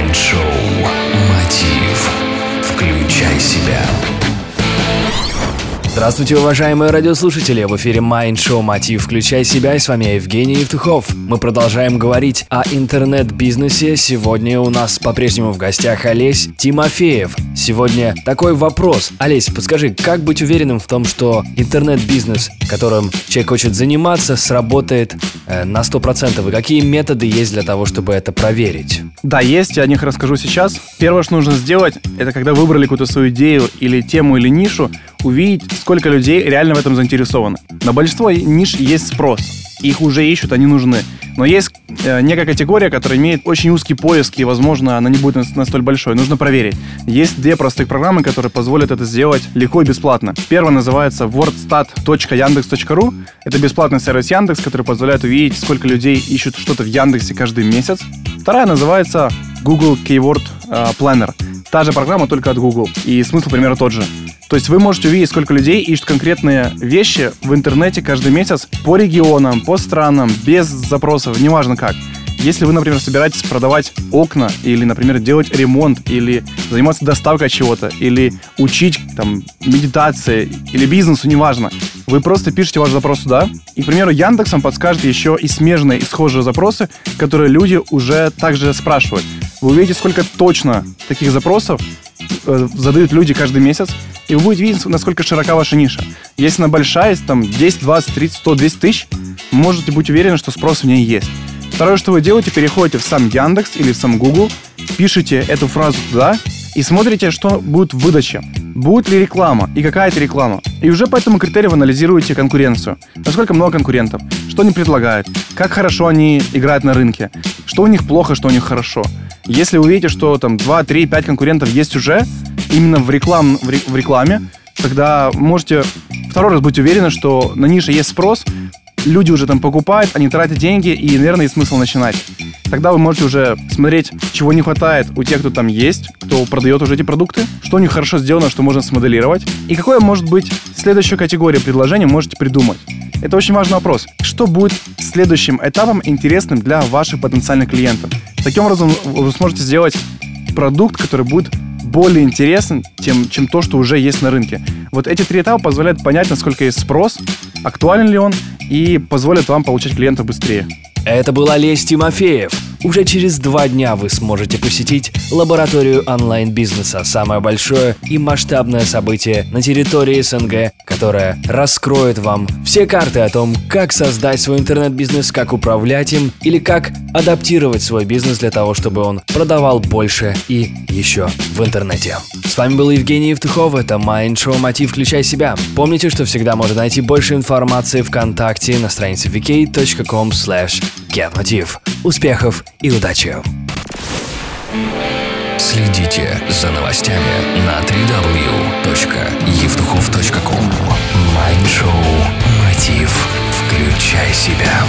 Майнд-шоу «Мотив». Включай себя. Здравствуйте, уважаемые радиослушатели! В эфире Mind Show Мотив «Включай себя» и с вами Евгений Евтухов. Мы продолжаем говорить о интернет-бизнесе. Сегодня у нас по-прежнему в гостях Олесь Тимофеев. Сегодня такой вопрос. Олесь, подскажи, как быть уверенным в том, что интернет-бизнес, которым человек хочет заниматься, сработает э, на 100%? И какие методы есть для того, чтобы это проверить? Да, есть, я о них расскажу сейчас. Первое, что нужно сделать, это когда выбрали какую-то свою идею или тему или нишу, увидеть, сколько людей реально в этом заинтересованы. На большинство ниш есть спрос. Их уже ищут, они нужны. Но есть э, некая категория, которая имеет очень узкий поиск, и, возможно, она не будет настолько большой. Нужно проверить. Есть две простых программы, которые позволят это сделать легко и бесплатно. Первая называется wordstat.yandex.ru. Это бесплатный сервис Яндекс, который позволяет увидеть, сколько людей ищут что-то в Яндексе каждый месяц. Вторая называется Google Keyword э, Planner. Та же программа, только от Google. И смысл примерно тот же. То есть вы можете увидеть, сколько людей ищут конкретные вещи в интернете каждый месяц по регионам, по странам, без запросов, неважно как. Если вы, например, собираетесь продавать окна или, например, делать ремонт или заниматься доставкой чего-то или учить там медитации или бизнесу, неважно, вы просто пишете ваш запрос сюда, и, к примеру, Яндекс вам подскажет еще и смежные, и схожие запросы, которые люди уже также спрашивают. Вы увидите, сколько точно таких запросов э, задают люди каждый месяц, и вы будете видеть, насколько широка ваша ниша. Если она большая, есть там 10, 20, 30, 100, 200 тысяч, можете быть уверены, что спрос в ней есть. Второе, что вы делаете, переходите в сам Яндекс или в сам Google, пишите эту фразу туда и смотрите, что будет в выдаче. Будет ли реклама и какая это реклама. И уже по этому критерию вы анализируете конкуренцию. Насколько много конкурентов, что они предлагают, как хорошо они играют на рынке, что у них плохо, что у них хорошо. Если вы видите, что там 2, 3, 5 конкурентов есть уже, именно в, реклам, в, рекламе, тогда можете второй раз быть уверены, что на нише есть спрос, люди уже там покупают, они тратят деньги, и, наверное, есть смысл начинать. Тогда вы можете уже смотреть, чего не хватает у тех, кто там есть, кто продает уже эти продукты, что у них хорошо сделано, что можно смоделировать, и какое может быть следующая категория предложений можете придумать. Это очень важный вопрос. Что будет следующим этапом интересным для ваших потенциальных клиентов? Таким образом, вы сможете сделать продукт, который будет более интересен, чем, чем то, что уже есть на рынке. Вот эти три этапа позволяют понять, насколько есть спрос, актуален ли он, и позволят вам получать клиентов быстрее. Это был Олесь Тимофеев. Уже через два дня вы сможете посетить лабораторию онлайн-бизнеса, самое большое и масштабное событие на территории СНГ, которое раскроет вам все карты о том, как создать свой интернет-бизнес, как управлять им или как адаптировать свой бизнес для того, чтобы он продавал больше и еще в интернете. С вами был Евгений Евтухов, это Mind Show Мотив Включай Себя. Помните, что всегда можно найти больше информации ВКонтакте на странице vk.com slash getmotiv. Успехов и удачи! Следите за новостями на www.евтухов.ком Майншоу Мотив. Включай себя.